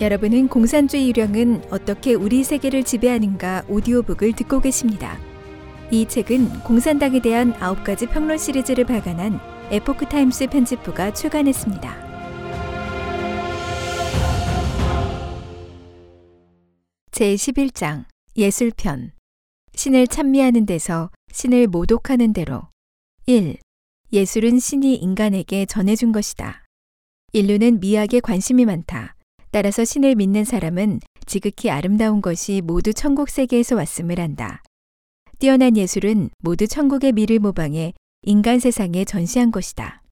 여러분은 공산주의 유령은 어떻게 우리 세계를 지배하는가 오디오북을 듣고 계십니다. 이 책은 공산당에 대한 9가지 평론 시리즈를 발간한 에포크 타임스 편집부가 출간했습니다. 제 11장 예술편 신을 찬미하는 데서 신을 모독하는 데로 1. 예술은 신이 인간에게 전해준 것이다. 인류는 미학에 관심이 많다. 따라서 신을 믿는 사람은 지극히 아름다운 것이 모두 천국 세계에서 왔음을 안다. 뛰어난 예술은 모두 천국의 미를 모방해 인간 세상에 전시한 것이다.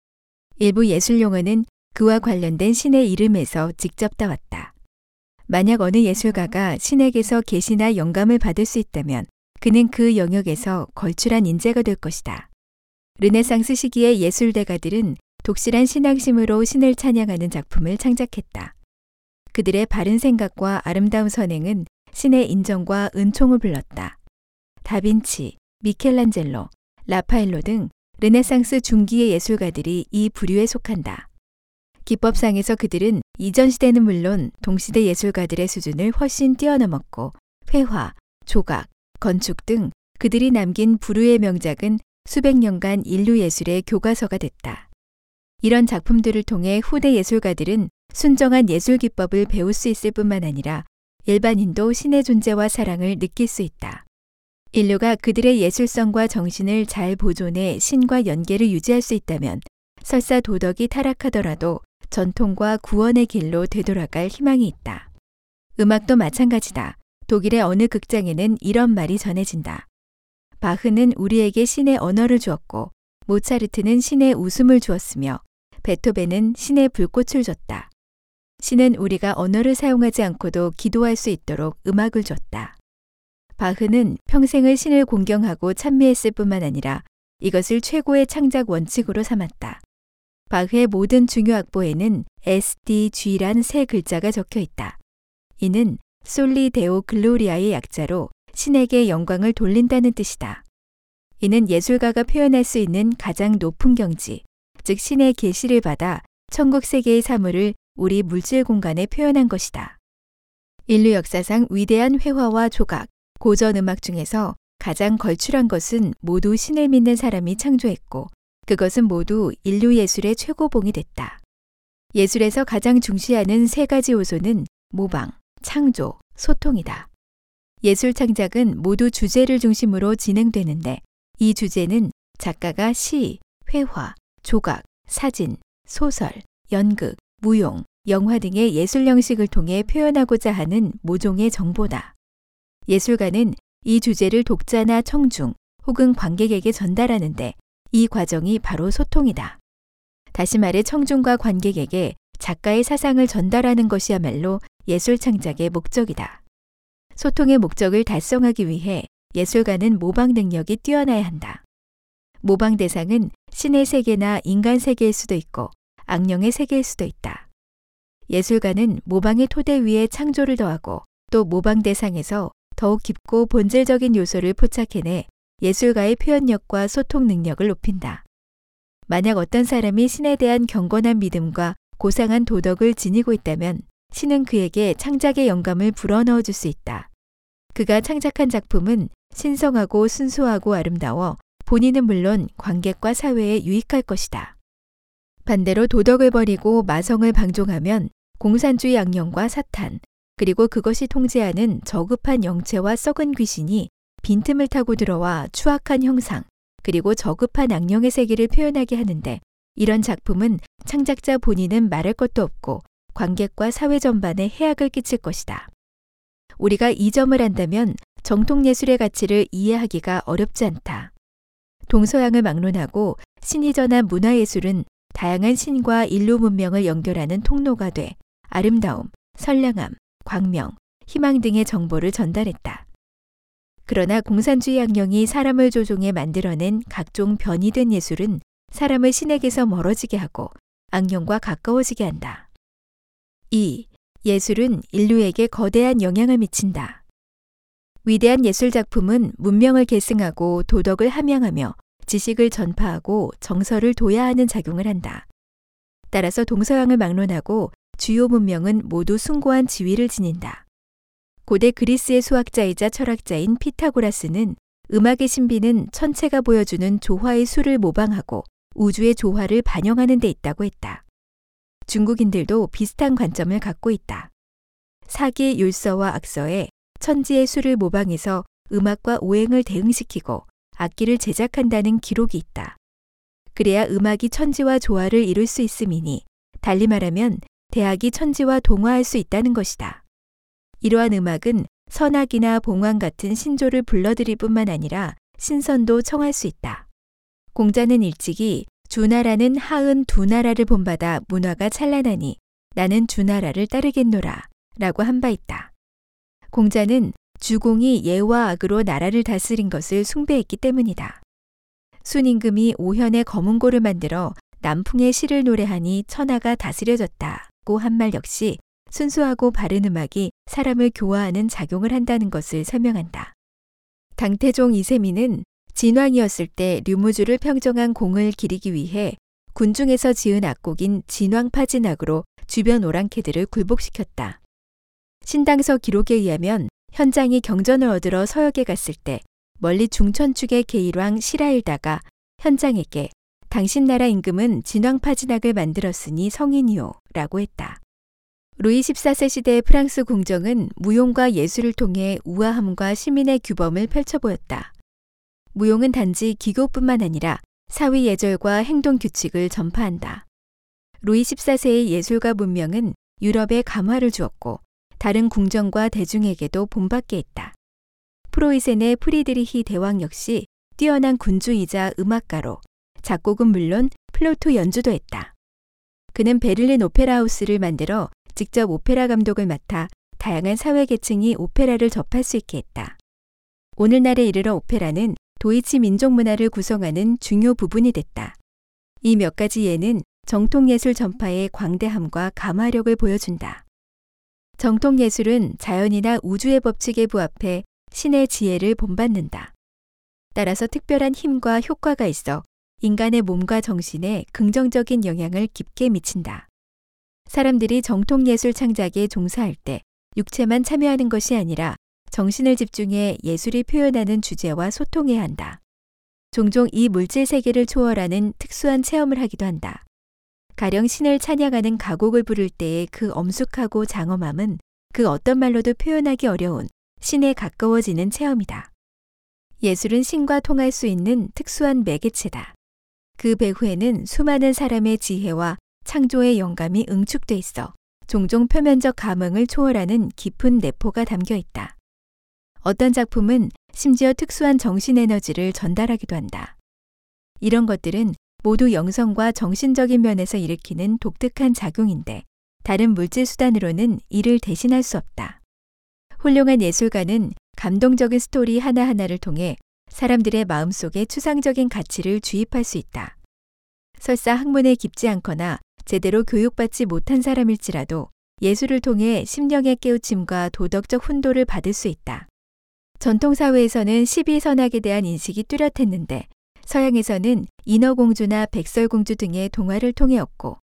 일부 예술 용어는 그와 관련된 신의 이름에서 직접 따왔다. 만약 어느 예술가가 신에게서 계시나 영감을 받을 수 있다면 그는 그 영역에서 걸출한 인재가 될 것이다. 르네상스 시기의 예술대가들은 독실한 신앙심으로 신을 찬양하는 작품을 창작했다. 그들의 바른 생각과 아름다운 선행은 신의 인정과 은총을 불렀다. 다빈치, 미켈란젤로, 라파엘로 등 르네상스 중기의 예술가들이 이 부류에 속한다. 기법상에서 그들은 이전 시대는 물론 동시대 예술가들의 수준을 훨씬 뛰어넘었고 회화, 조각, 건축 등 그들이 남긴 부류의 명작은 수백 년간 인류 예술의 교과서가 됐다. 이런 작품들을 통해 후대 예술가들은 순정한 예술 기법을 배울 수 있을 뿐만 아니라 일반인도 신의 존재와 사랑을 느낄 수 있다. 인류가 그들의 예술성과 정신을 잘 보존해 신과 연계를 유지할 수 있다면 설사 도덕이 타락하더라도 전통과 구원의 길로 되돌아갈 희망이 있다. 음악도 마찬가지다. 독일의 어느 극장에는 이런 말이 전해진다. 바흐는 우리에게 신의 언어를 주었고 모차르트는 신의 웃음을 주었으며 베토벤은 신의 불꽃을 줬다. 신은 우리가 언어를 사용하지 않고도 기도할 수 있도록 음악을 줬다. 바흐는 평생을 신을 공경하고 찬미했을 뿐만 아니라 이것을 최고의 창작 원칙으로 삼았다. 바흐의 모든 중요 악보에는 SDG란 세 글자가 적혀 있다. 이는 솔리 데오 글로리아의 약자로 신에게 영광을 돌린다는 뜻이다. 이는 예술가가 표현할 수 있는 가장 높은 경지, 즉 신의 계시를 받아 천국 세계의 사물을 우리 물질 공간에 표현한 것이다. 인류 역사상 위대한 회화와 조각, 고전 음악 중에서 가장 걸출한 것은 모두 신을 믿는 사람이 창조했고 그것은 모두 인류 예술의 최고봉이 됐다. 예술에서 가장 중시하는 세 가지 요소는 모방, 창조, 소통이다. 예술 창작은 모두 주제를 중심으로 진행되는데 이 주제는 작가가 시, 회화, 조각, 사진, 소설, 연극, 무용, 영화 등의 예술 형식을 통해 표현하고자 하는 모종의 정보다. 예술가는 이 주제를 독자나 청중 혹은 관객에게 전달하는데 이 과정이 바로 소통이다. 다시 말해 청중과 관객에게 작가의 사상을 전달하는 것이야말로 예술 창작의 목적이다. 소통의 목적을 달성하기 위해 예술가는 모방 능력이 뛰어나야 한다. 모방 대상은 신의 세계나 인간 세계일 수도 있고 악령의 세계일 수도 있다. 예술가는 모방의 토대 위에 창조를 더하고 또 모방 대상에서 더욱 깊고 본질적인 요소를 포착해내 예술가의 표현력과 소통 능력을 높인다. 만약 어떤 사람이 신에 대한 경건한 믿음과 고상한 도덕을 지니고 있다면 신은 그에게 창작의 영감을 불어넣어 줄 수 있다. 그가 창작한 작품은 신성하고 순수하고 아름다워 본인은 물론 관객과 사회에 유익할 것이다. 반대로 도덕을 버리고 마성을 방종하면 공산주의 악령과 사탄, 그리고 그것이 통제하는 저급한 영체와 썩은 귀신이 빈틈을 타고 들어와 추악한 형상, 그리고 저급한 악령의 세계를 표현하게 하는데 이런 작품은 창작자 본인은 말할 것도 없고 관객과 사회 전반에 해악을 끼칠 것이다. 우리가 이 점을 안다면 정통 예술의 가치를 이해하기가 어렵지 않다. 동서양을 막론하고 신이 전한 문화예술은 다양한 신과 인류 문명을 연결하는 통로가 돼 아름다움, 선량함, 광명, 희망 등의 정보를 전달했다. 그러나 공산주의 악령이 사람을 조종해 만들어낸 각종 변이된 예술은 사람을 신에게서 멀어지게 하고 악령과 가까워지게 한다. 2. 예술은 인류에게 거대한 영향을 미친다. 위대한 예술 작품은 문명을 계승하고 도덕을 함양하며 지식을 전파하고 정서를 도야하는 작용을 한다. 따라서 동서양을 막론하고 주요 문명은 모두 숭고한 지위를 지닌다. 고대 그리스의 수학자이자 철학자인 피타고라스는 음악의 신비는 천체가 보여주는 조화의 수를 모방하고 우주의 조화를 반영하는 데 있다고 했다. 중국인들도 비슷한 관점을 갖고 있다. 사기 율서와 악서에 천지의 수를 모방해서 음악과 오행을 대응시키고 악기를 제작한다는 기록이 있다. 그래야 음악이 천지와 조화를 이룰 수 있음이니 달리 말하면 대학이 천지와 동화할 수 있다는 것이다. 이러한 음악은 선악이나 봉황 같은 신조를 불러들일 뿐만 아니라 신선도 청할 수 있다. 공자는 일찍이 주나라는 하은 두 나라를 본받아 문화가 찬란하니 나는 주나라를 따르겠노라 라고 한 바 있다. 공자는 주공이 예와 악으로 나라를 다스린 것을 숭배했기 때문이다. 순임금이 오현의 검은고를 만들어 남풍의 시를 노래하니 천하가 다스려졌다고 한 말 역시 순수하고 바른 음악이 사람을 교화하는 작용을 한다는 것을 설명한다. 당태종 이세민은 진왕이었을 때 류무주를 평정한 공을 기리기 위해 군중에서 지은 악곡인 진왕파진악으로 주변 오랑캐들을 굴복시켰다. 신당서 기록에 의하면 현장이 경전을 얻으러 서역에 갔을 때 멀리 중천 축의 계일왕 시라일다가 현장에게 당신 나라 임금은 진왕파 진학을 만들었으니 성인이요 라고 했다. 루이 14세 시대의 프랑스 궁정은 무용과 예술을 통해 우아함과 시민의 규범을 펼쳐 보였다. 무용은 단지 기교뿐만 아니라 사회 예절과 행동 규칙을 전파한다. 루이 14세의 예술가 문명은 유럽에 감화를 주었고 다른 궁정과 대중에게도 본받게 했다. 프로이센의 프리드리히 대왕 역시 뛰어난 군주이자 음악가로 작곡은 물론 플루트 연주도 했다. 그는 베를린 오페라 하우스를 만들어 직접 오페라 감독을 맡아 다양한 사회 계층이 오페라를 접할 수 있게 했다. 오늘날에 이르러 오페라는 도이치 민족 문화를 구성하는 중요 부분이 됐다. 이 몇 가지 예는 정통 예술 전파의 광대함과 감화력을 보여준다. 정통 예술은 자연이나 우주의 법칙에 부합해 신의 지혜를 본받는다. 따라서 특별한 힘과 효과가 있어 인간의 몸과 정신에 긍정적인 영향을 깊게 미친다. 사람들이 정통 예술 창작에 종사할 때 육체만 참여하는 것이 아니라 정신을 집중해 예술이 표현하는 주제와 소통해야 한다. 종종 이 물질 세계를 초월하는 특수한 체험을 하기도 한다. 가령 신을 찬양하는 가곡을 부를 때의 그 엄숙하고 장엄함은 그 어떤 말로도 표현하기 어려운 신에 가까워지는 체험이다. 예술은 신과 통할 수 있는 특수한 매개체다. 그 배후에는 수많은 사람의 지혜와 창조의 영감이 응축돼 있어 종종 표면적 감흥을 초월하는 깊은 내포가 담겨 있다. 어떤 작품은 심지어 특수한 정신 에너지를 전달하기도 한다. 이런 것들은 모두 영성과 정신적인 면에서 일으키는 독특한 작용인데 다른 물질 수단으로는 이를 대신할 수 없다. 훌륭한 예술가는 감동적인 스토리 하나하나를 통해 사람들의 마음속에 추상적인 가치를 주입할 수 있다. 설사 학문에 깊지 않거나 제대로 교육받지 못한 사람일지라도 예술을 통해 심령의 깨우침과 도덕적 훈도를 받을 수 있다. 전통사회에서는 십이선악에 대한 인식이 뚜렷했는데 서양에서는 인어공주나 백설공주 등의 동화를 통해었고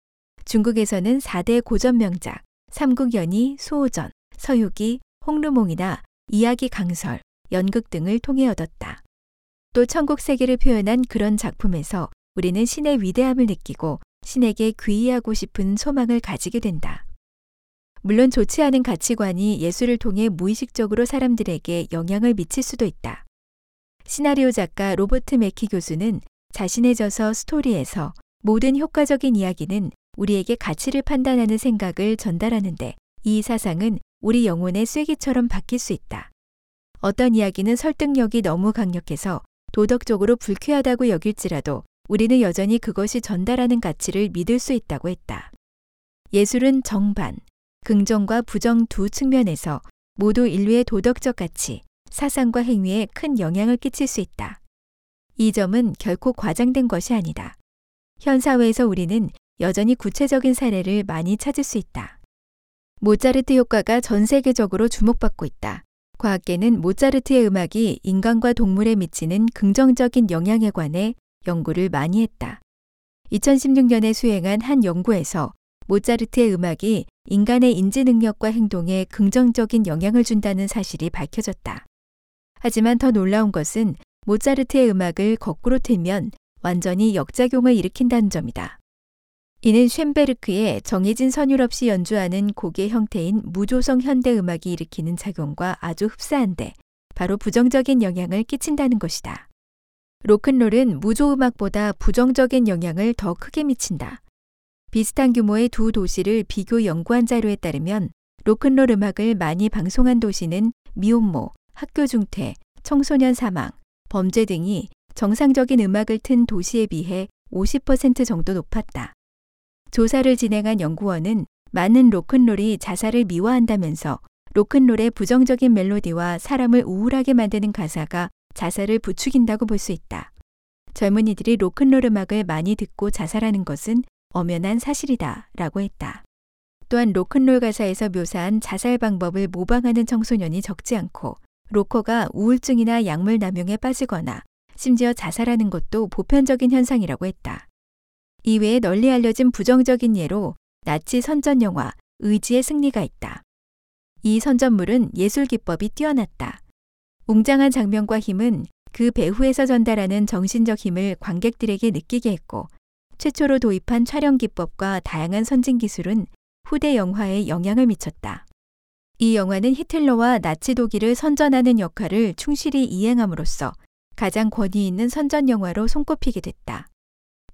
중국에서는 4대 고전 명작, 삼국연의, 소호전, 서유기, 홍루몽이나 이야기 강설, 연극 등을 통해 얻었다. 또 천국 세계를 표현한 그런 작품에서 우리는 신의 위대함을 느끼고 신에게 귀의하고 싶은 소망을 가지게 된다. 물론 좋지 않은 가치관이 예술을 통해 무의식적으로 사람들에게 영향을 미칠 수도 있다. 시나리오 작가 로버트 메키 교수는 자신의 저서 스토리에서 모든 효과적인 이야기는 우리에게 가치를 판단하는 생각을 전달하는데 이 사상은 우리 영혼의 쐐기처럼 바뀔 수 있다. 어떤 이야기는 설득력이 너무 강력해서 도덕적으로 불쾌하다고 여길지라도 우리는 여전히 그것이 전달하는 가치를 믿을 수 있다고 했다. 예술은 정반, 긍정과 부정 두 측면에서 모두 인류의 도덕적 가치, 사상과 행위에 큰 영향을 끼칠 수 있다. 이 점은 결코 과장된 것이 아니다. 현 사회에서 우리는 여전히 구체적인 사례를 많이 찾을 수 있다. 모차르트 효과가 전 세계적으로 주목받고 있다. 과학계는 모차르트의 음악이 인간과 동물에 미치는 긍정적인 영향에 관해 연구를 많이 했다. 2016년에 수행한 한 연구에서 모차르트의 음악이 인간의 인지 능력과 행동에 긍정적인 영향을 준다는 사실이 밝혀졌다. 하지만 더 놀라운 것은 모차르트의 음악을 거꾸로 틀면 완전히 역작용을 일으킨다는 점이다. 이는 쉔베르크의 정해진 선율 없이 연주하는 곡의 형태인 무조성 현대 음악이 일으키는 작용과 아주 흡사한데 바로 부정적인 영향을 끼친다는 것이다. 로큰롤은 무조 음악보다 부정적인 영향을 더 크게 미친다. 비슷한 규모의 두 도시를 비교 연구한 자료에 따르면 로큰롤 음악을 많이 방송한 도시는 미혼모, 학교 중퇴, 청소년 사망, 범죄 등이 정상적인 음악을 튼 도시에 비해 50% 정도 높았다. 조사를 진행한 연구원은 많은 로큰롤이 자살을 미화한다면서 로큰롤의 부정적인 멜로디와 사람을 우울하게 만드는 가사가 자살을 부추긴다고 볼 수 있다. 젊은이들이 로큰롤 음악을 많이 듣고 자살하는 것은 엄연한 사실이다 라고 했다. 또한 로큰롤 가사에서 묘사한 자살 방법을 모방하는 청소년이 적지 않고 로커가 우울증이나 약물 남용에 빠지거나 심지어 자살하는 것도 보편적인 현상이라고 했다. 이외에 널리 알려진 부정적인 예로 나치 선전 영화 의지의 승리가 있다. 이 선전물은 예술 기법이 뛰어났다. 웅장한 장면과 힘은 그 배후에서 전달하는 정신적 힘을 관객들에게 느끼게 했고 최초로 도입한 촬영 기법과 다양한 선진 기술은 후대 영화에 영향을 미쳤다. 이 영화는 히틀러와 나치 독일을 선전하는 역할을 충실히 이행함으로써 가장 권위 있는 선전 영화로 손꼽히게 됐다.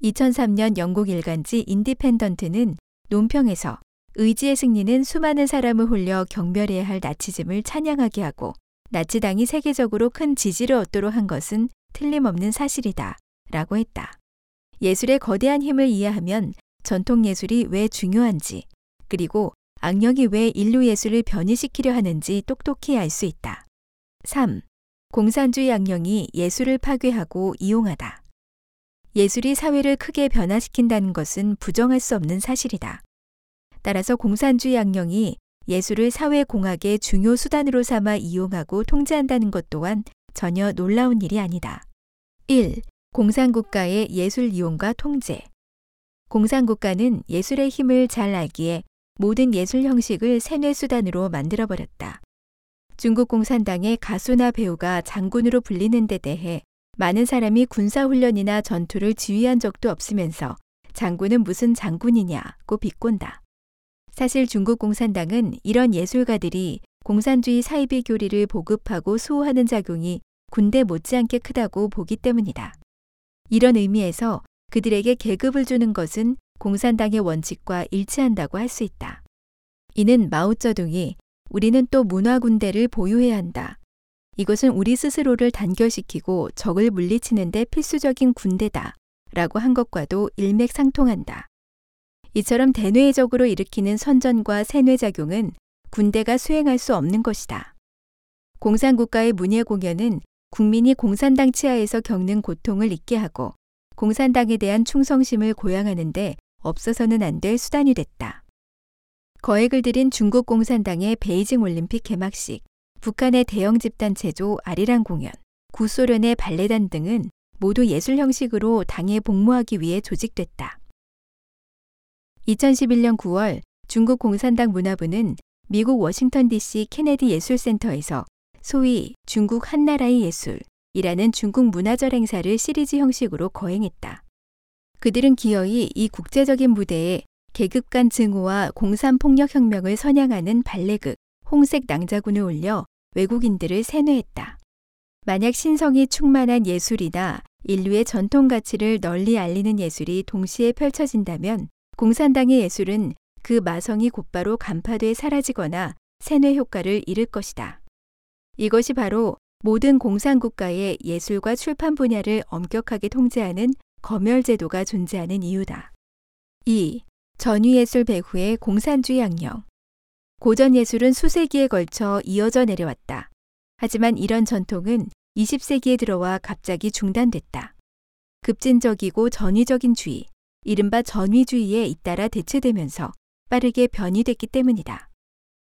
2003년 영국 일간지 인디펜던트는 논평에서 의지의 승리는 수많은 사람을 홀려 경멸해야 할 나치즘을 찬양하게 하고 나치당이 세계적으로 큰 지지를 얻도록 한 것은 틀림없는 사실이다. 라고 했다. 예술의 거대한 힘을 이해하면 전통 예술이 왜 중요한지, 그리고 악령이 왜 인류 예술을 변이시키려 하는지 똑똑히 알 수 있다. 3. 공산주의 악령이 예술을 파괴하고 이용하다. 예술이 사회를 크게 변화시킨다는 것은 부정할 수 없는 사실이다. 따라서 공산주의 악령이 예술을 사회 공학의 중요 수단으로 삼아 이용하고 통제한다는 것 또한 전혀 놀라운 일이 아니다. 1. 공산국가의 예술 이용과 통제. 공산국가는 예술의 힘을 잘 알기에 모든 예술 형식을 세뇌 수단으로 만들어버렸다. 중국 공산당의 가수나 배우가 장군으로 불리는 데 대해 많은 사람이 군사훈련이나 전투를 지휘한 적도 없으면서 장군은 무슨 장군이냐고 비꼰다. 사실 중국 공산당은 이런 예술가들이 공산주의 사이비 교리를 보급하고 수호하는 작용이 군대 못지않게 크다고 보기 때문이다. 이런 의미에서 그들에게 계급을 주는 것은 공산당의 원칙과 일치한다고 할 수 있다. 이는 마오쩌둥이 우리는 또 문화 군대를 보유해야 한다. 이것은 우리 스스로를 단결시키고 적을 물리치는데 필수적인 군대다. 라고 한 것과도 일맥상통한다. 이처럼 대뇌적으로 일으키는 선전과 세뇌작용은 군대가 수행할 수 없는 것이다. 공산국가의 문예 공연은 국민이 공산당 치하에서 겪는 고통을 잊게 하고 공산당에 대한 충성심을 고양하는데 없어서는 안 될 수단이 됐다. 거액을 들인 중국 공산당의 베이징 올림픽 개막식, 북한의 대형 집단 체조 아리랑 공연, 구소련의 발레단 등은 모두 예술 형식으로 당에 복무하기 위해 조직됐다. 2011년 9월 중국 공산당 문화부는 미국 워싱턴 DC 케네디 예술센터에서 소위 중국 한나라의 예술이라는 중국 문화절 행사를 시리즈 형식으로 거행했다. 그들은 기어이 이 국제적인 무대에 계급 간 증오와 공산 폭력 혁명을 선양하는 발레극 홍색 낭자군을 올려 외국인들을 세뇌했다. 만약 신성이 충만한 예술이나 인류의 전통 가치를 널리 알리는 예술이 동시에 펼쳐진다면 공산당의 예술은 그 마성이 곧바로 간파돼 사라지거나 세뇌 효과를 잃을 것이다. 이것이 바로 모든 공산국가의 예술과 출판 분야를 엄격하게 통제하는 검열제도가 존재하는 이유다. 2. 전위예술 배후의 공산주의 악령. 고전 예술은 수세기에 걸쳐 이어져 내려왔다. 하지만 이런 전통은 20세기에 들어와 갑자기 중단됐다. 급진적이고 전위적인 주의, 이른바 전위주의에 잇따라 대체되면서 빠르게 변이됐기 때문이다.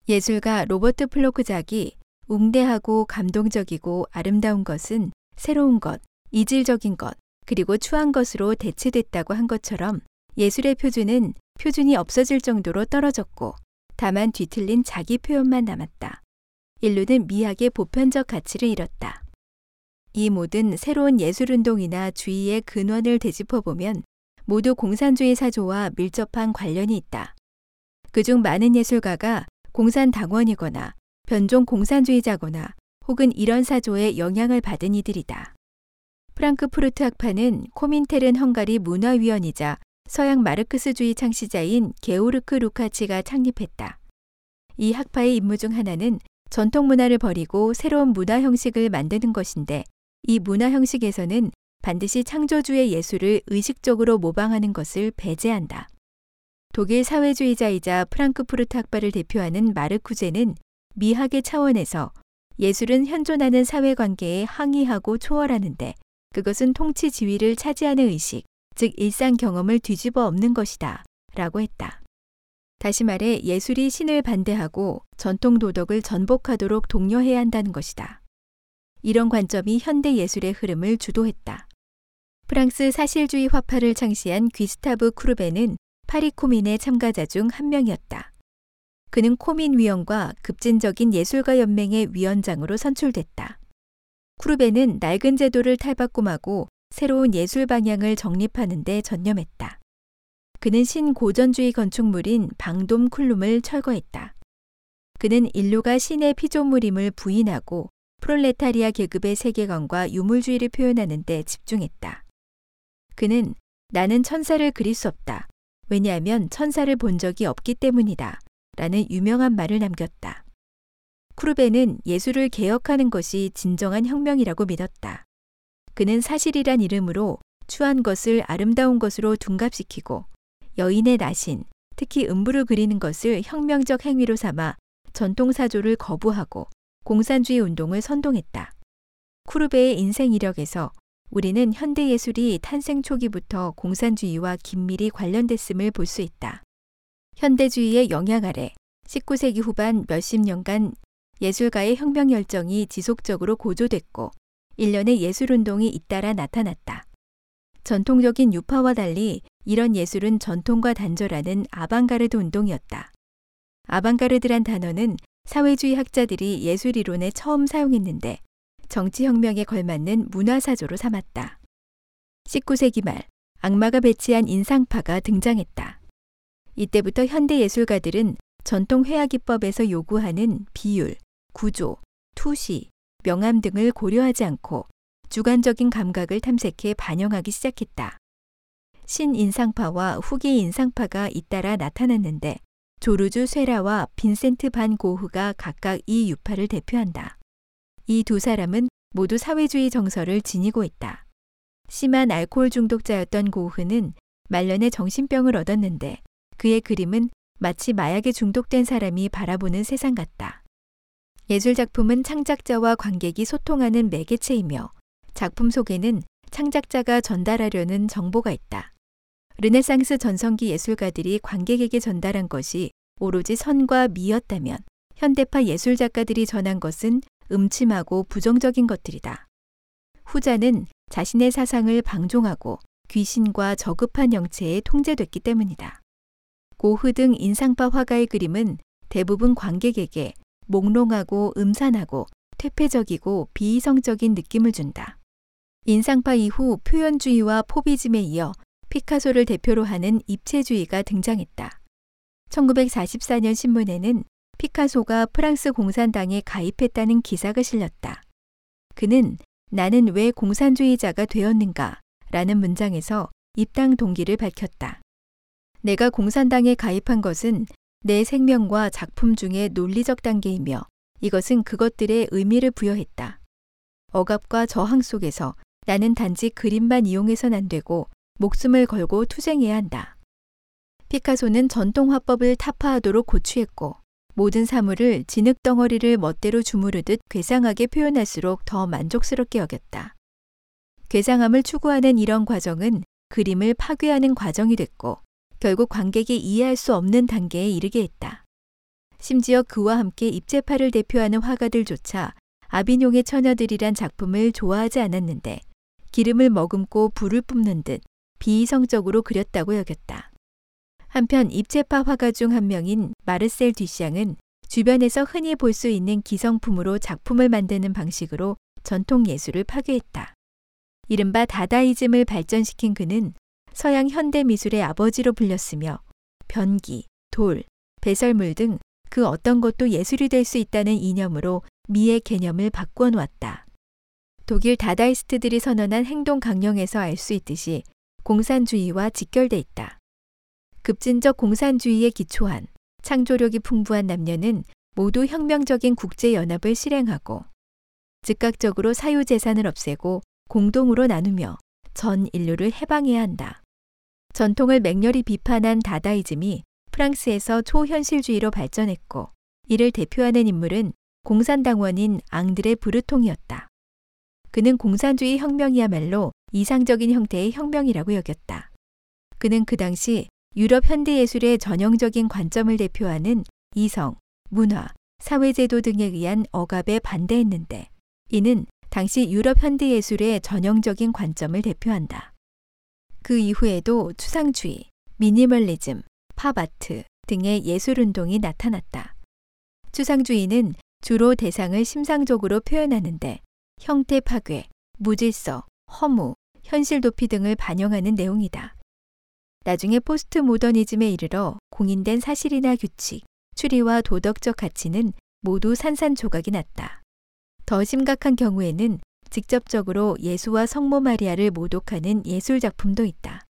예술가 로버트 플로크작이 웅대하고 감동적이고 아름다운 것은 새로운 것, 이질적인 것, 그리고 추한 것으로 대체됐다고 한 것처럼 예술의 표준은 표준이 없어질 정도로 떨어졌고 다만 뒤틀린 자기 표현만 남았다. 인류는 미학의 보편적 가치를 잃었다. 이 모든 새로운 예술 운동이나 주의의 근원을 되짚어 보면 모두 공산주의 사조와 밀접한 관련이 있다. 그중 많은 예술가가 공산 당원이거나 변종 공산주의자거나 혹은 이런 사조의 영향을 받은 이들이다. 프랑크푸르트 학파는 코민테른 헝가리 문화위원이자 서양 마르크스주의 창시자인 게오르크 루카치가 창립했다. 이 학파의 임무 중 하나는 전통 문화를 버리고 새로운 문화 형식을 만드는 것인데 이 문화 형식에서는 반드시 창조주의 예술을 의식적으로 모방하는 것을 배제한다. 독일 사회주의자이자 프랑크푸르트 학파를 대표하는 마르쿠제는 미학의 차원에서 예술은 현존하는 사회 관계에 항의하고 초월하는데 그것은 통치 지위를 차지하는 의식, 즉 일상 경험을 뒤집어 엎는 것이다. 라고 했다. 다시 말해 예술이 신을 반대하고 전통 도덕을 전복하도록 독려해야 한다는 것이다. 이런 관점이 현대 예술의 흐름을 주도했다. 프랑스 사실주의 화파를 창시한 귀스타브 크루베는 파리 코민의 참가자 중 한 명이었다. 그는 코민 위원과 급진적인 예술가 연맹의 위원장으로 선출됐다. 크루베는 낡은 제도를 탈바꿈하고 새로운 예술 방향을 정립하는 데 전념했다. 그는 신고전주의 건축물인 방돔 쿨룸을 철거했다. 그는 인류가 신의 피조물임을 부인하고 프롤레타리아 계급의 세계관과 유물주의를 표현하는 데 집중했다. 그는 나는 천사를 그릴 수 없다. 왜냐하면 천사를 본 적이 없기 때문이다. 라는 유명한 말을 남겼다. 쿠르베는 예술을 개혁하는 것이 진정한 혁명이라고 믿었다. 그는 사실이란 이름으로 추한 것을 아름다운 것으로 둔갑시키고 여인의 나신, 특히 음부를 그리는 것을 혁명적 행위로 삼아 전통 사조를 거부하고 공산주의 운동을 선동했다. 쿠르베의 인생 이력에서 우리는 현대 예술이 탄생 초기부터 공산주의와 긴밀히 관련됐음을 볼 수 있다. 현대주의의 영향 아래 19세기 후반 몇십 년간 예술가의 혁명 열정이 지속적으로 고조됐고 일련의 예술 운동이 잇따라 나타났다. 전통적인 유파와 달리 이런 예술은 전통과 단절하는 아방가르드 운동이었다. 아방가르드란 단어는 사회주의 학자들이 예술 이론에 처음 사용했는데 정치 혁명에 걸맞는 문화사조로 삼았다. 19세기 말 악마가 배치한 인상파가 등장했다. 이때부터 현대 예술가들은 전통 회화 기법에서 요구하는 비율, 구조, 투시, 명암 등을 고려하지 않고 주관적인 감각을 탐색해 반영하기 시작했다. 신인상파와 후기 인상파가 잇따라 나타났는데 조르주 쇠라와 빈센트 반 고흐가 각각 이 유파를 대표한다. 이 두 사람은 모두 사회주의 정서를 지니고 있다. 심한 알코올 중독자였던 고흐는 말년에 정신병을 얻었는데 그의 그림은 마치 마약에 중독된 사람이 바라보는 세상 같다. 예술 작품은 창작자와 관객이 소통하는 매개체이며 작품 속에는 창작자가 전달하려는 정보가 있다. 르네상스 전성기 예술가들이 관객에게 전달한 것이 오로지 선과 미였다면 현대파 예술 작가들이 전한 것은 음침하고 부정적인 것들이다. 후자는 자신의 사상을 방종하고 귀신과 저급한 영체에 통제됐기 때문이다. 고흐 등 인상파 화가의 그림은 대부분 관객에게 몽롱하고 음산하고 퇴폐적이고 비이성적인 느낌을 준다. 인상파 이후 표현주의와 포비즘에 이어 피카소를 대표로 하는 입체주의가 등장했다. 1944년 신문에는 피카소가 프랑스 공산당에 가입했다는 기사가 실렸다. 그는 나는 왜 공산주의자가 되었는가? 라는 문장에서 입당 동기를 밝혔다. 내가 공산당에 가입한 것은 내 생명과 작품 중의 논리적 단계이며 이것은 그것들의 의미를 부여했다. 억압과 저항 속에서 나는 단지 그림만 이용해선 안 되고 목숨을 걸고 투쟁해야 한다. 피카소는 전통 화법을 타파하도록 고취했고 모든 사물을 진흙 덩어리를 멋대로 주무르듯 괴상하게 표현할수록 더 만족스럽게 여겼다. 괴상함을 추구하는 이런 과정은 그림을 파괴하는 과정이 됐고 결국 관객이 이해할 수 없는 단계에 이르게 했다. 심지어 그와 함께 입체파를 대표하는 화가들조차 아비뇽의 처녀들이란 작품을 좋아하지 않았는데 기름을 머금고 불을 뿜는 듯 비이성적으로 그렸다고 여겼다. 한편 입체파 화가 중 한 명인 마르셀 듀샹은 주변에서 흔히 볼 수 있는 기성품으로 작품을 만드는 방식으로 전통 예술을 파괴했다. 이른바 다다이즘을 발전시킨 그는 서양 현대 미술의 아버지로 불렸으며 변기, 돌, 배설물 등 그 어떤 것도 예술이 될 수 있다는 이념으로 미의 개념을 바꾸어 놓았다. 독일 다다이스트들이 선언한 행동 강령에서 알 수 있듯이 공산주의와 직결돼 있다. 급진적 공산주의에 기초한 창조력이 풍부한 남녀는 모두 혁명적인 국제연합을 실행하고 즉각적으로 사유재산을 없애고 공동으로 나누며 전 인류를 해방해야 한다. 전통을 맹렬히 비판한 다다이즘이 프랑스에서 초현실주의로 발전했고 이를 대표하는 인물은 공산당원인 앙드레 브르통이었다. 그는 공산주의 혁명이야말로 이상적인 형태의 혁명이라고 여겼다. 그는 그 당시 유럽 현대 예술의 전형적인 관점을 대표하는 이성, 문화, 사회제도 등에 의한 억압에 반대했는데 이는 당시 유럽 현대 예술의 전형적인 관점을 대표한다. 그 이후에도 추상주의, 미니멀리즘, 팝아트 등의 예술 운동이 나타났다. 추상주의는 주로 대상을 심상적으로 표현하는데 형태 파괴, 무질서, 허무, 현실 도피 등을 반영하는 내용이다. 나중에 포스트 모더니즘에 이르러 공인된 사실이나 규칙, 추리와 도덕적 가치는 모두 산산조각이 났다. 더 심각한 경우에는 직접적으로 예수와 성모 마리아를 모독하는 예술 작품도 있다.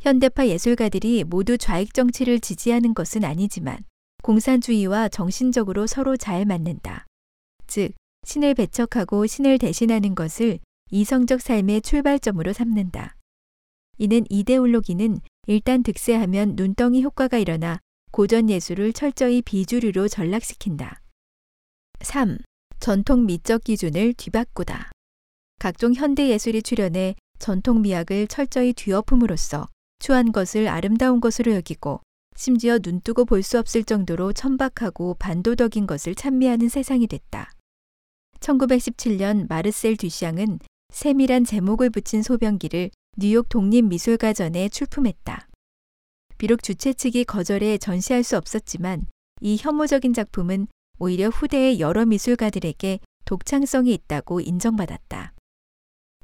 현대파 예술가들이 모두 좌익 정치를 지지하는 것은 아니지만 공산주의와 정신적으로 서로 잘 맞는다. 즉, 신을 배척하고 신을 대신하는 것을 이성적 삶의 출발점으로 삼는다. 이는 이데올로기는 일단 득세하면 눈덩이 효과가 일어나 고전 예술을 철저히 비주류로 전락시킨다. 3. 전통 미적 기준을 뒤바꾸다. 각종 현대 예술이 출현해 전통 미학을 철저히 뒤엎음으로써 추한 것을 아름다운 것으로 여기고 심지어 눈뜨고 볼 수 없을 정도로 천박하고 반도덕인 것을 찬미하는 세상이 됐다. 1917년 마르셀 듀샹은 샘이란 제목을 붙인 소변기를 뉴욕 독립미술가전에 출품했다. 비록 주최 측이 거절해 전시할 수 없었지만 이 혐오적인 작품은 오히려 후대의 여러 미술가들에게 독창성이 있다고 인정받았다.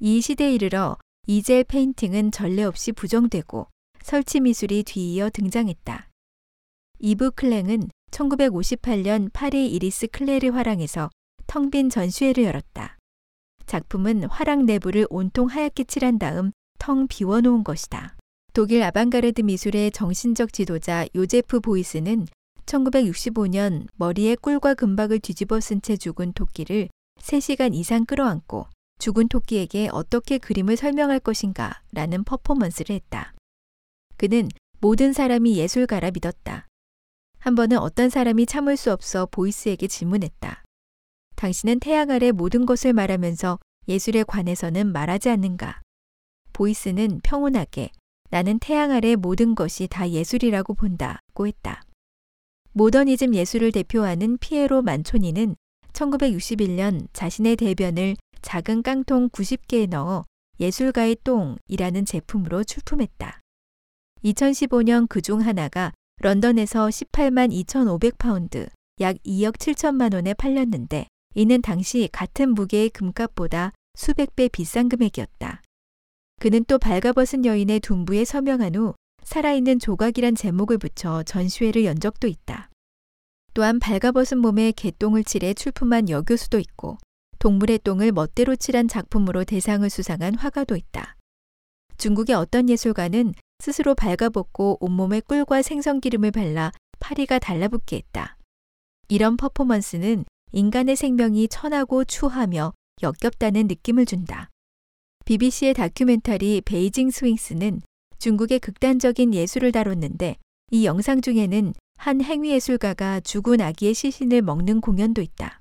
이 시대에 이르러 이젤 페인팅은 전례 없이 부정되고 설치 미술이 뒤이어 등장했다. 이브 클랭은 1958년 파리 이리스 클레르 화랑에서 텅 빈 전시회를 열었다. 작품은 화랑 내부를 온통 하얗게 칠한 다음 텅 비워놓은 것이다. 독일 아방가르드 미술의 정신적 지도자 요제프 보이스는 1965년 머리에 꿀과 금박을 뒤집어 쓴 채 죽은 토끼를 3시간 이상 끌어안고 죽은 토끼에게 어떻게 그림을 설명할 것인가 라는 퍼포먼스를 했다. 그는 모든 사람이 예술가라 믿었다. 한 번은 어떤 사람이 참을 수 없어 보이스에게 질문했다. 당신은 태양 아래 모든 것을 말하면서 예술에 관해서는 말하지 않는가? 보이스는 평온하게 나는 태양 아래 모든 것이 다 예술이라고 본다고 했다. 모더니즘 예술을 대표하는 피에로 만초니는 1961년 자신의 대변을 작은 깡통 90개에 넣어 예술가의 똥이라는 제품으로 출품했다. 2015년 그 중 하나가 런던에서 18만 2,500파운드, 약 2억 7천만 원에 팔렸는데 이는 당시 같은 무게의 금값보다 수백 배 비싼 금액이었다. 그는 또 발가벗은 여인의 둔부에 서명한 후 살아있는 조각이란 제목을 붙여 전시회를 연 적도 있다. 또한 발가벗은 몸에 개똥을 칠해 출품한 여교수도 있고 동물의 똥을 멋대로 칠한 작품으로 대상을 수상한 화가도 있다. 중국의 어떤 예술가는 스스로 발가벗고 온몸에 꿀과 생선기름을 발라 파리가 달라붙게 했다. 이런 퍼포먼스는 인간의 생명이 천하고 추하며 역겹다는 느낌을 준다. BBC의 다큐멘터리 베이징 스윙스는 중국의 극단적인 예술을 다뤘는데 이 영상 중에는 한 행위예술가가 죽은 아기의 시신을 먹는 공연도 있다.